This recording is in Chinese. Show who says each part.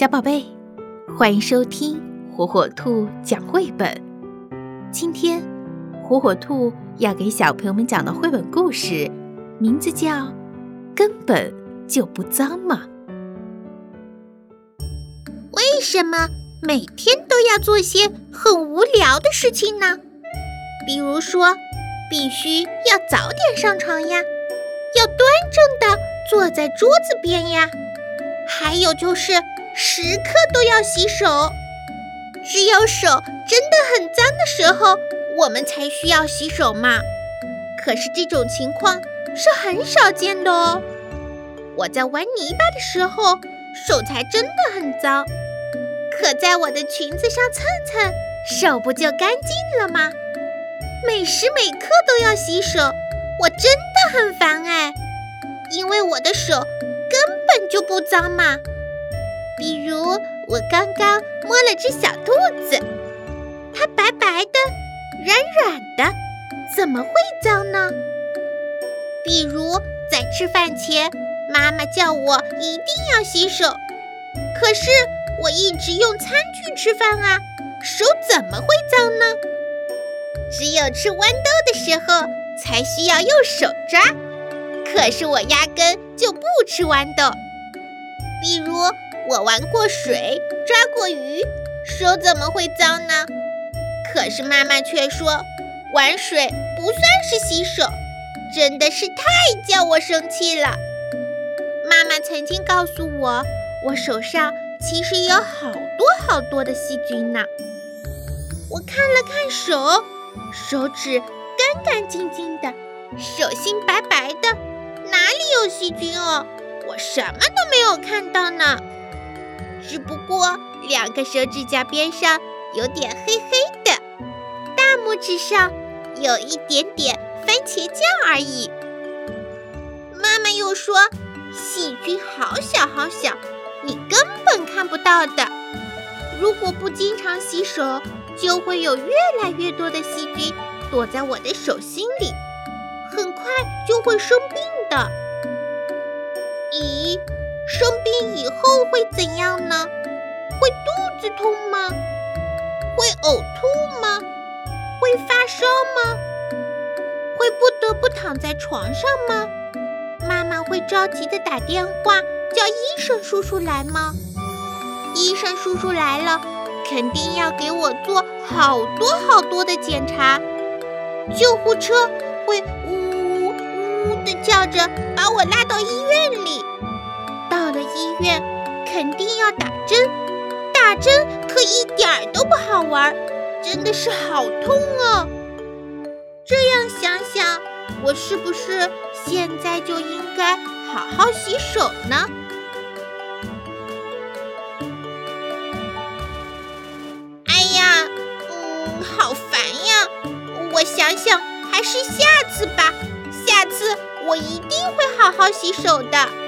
Speaker 1: 小宝贝，欢迎收听火火兔讲绘本。今天，火火兔要给小朋友们讲的绘本故事，名字叫《根本就不脏嘛》。
Speaker 2: 为什么每天都要做些很无聊的事情呢？比如说，必须要早点上床呀，要端正的坐在桌子边呀，还有就是。时刻都要洗手，只有手真的很脏的时候，我们才需要洗手嘛。可是这种情况是很少见的哦。我在玩泥巴的时候，手才真的很脏。可在我的裙子上蹭蹭，手不就干净了吗？每时每刻都要洗手，我真的很烦哎，因为我的手根本就不脏嘛。比如我刚刚摸了只小兔子，它白白的、软软的，怎么会脏呢？比如在吃饭前，妈妈叫我一定要洗手，可是我一直用餐具吃饭啊，手怎么会脏呢？只有吃豌豆的时候才需要用手抓，可是我压根就不吃豌豆。比如。我玩过水，抓过鱼，手怎么会脏呢？可是妈妈却说，玩水不算是洗手，真的是太叫我生气了。妈妈曾经告诉我，我手上其实有好多好多的细菌呢。我看了看手，手指干干净净的，手心白白的，哪里有细菌哦？我什么都没有看到呢。只不过两个手指甲边上有点黑黑的，大拇指上有一点点番茄酱而已。妈妈又说，细菌好小好小，你根本看不到的。如果不经常洗手，就会有越来越多的细菌躲在我的手心里，很快就会生病的。咦？生病以后会怎样呢？会肚子痛吗？会呕吐吗？会发烧吗？会不得不躺在床上吗？妈妈会着急的打电话叫医生叔叔来吗？医生叔叔来了，肯定要给我做好多好多的检查。救护车会呜呜呜的叫着把我拉到医院里。到了医院，肯定要打针，打针可一点儿都不好玩，真的是好痛哦。这样想想，我是不是现在就应该好好洗手呢？哎呀，嗯，好烦呀！我想想，还是下次吧，下次我一定会好好洗手的。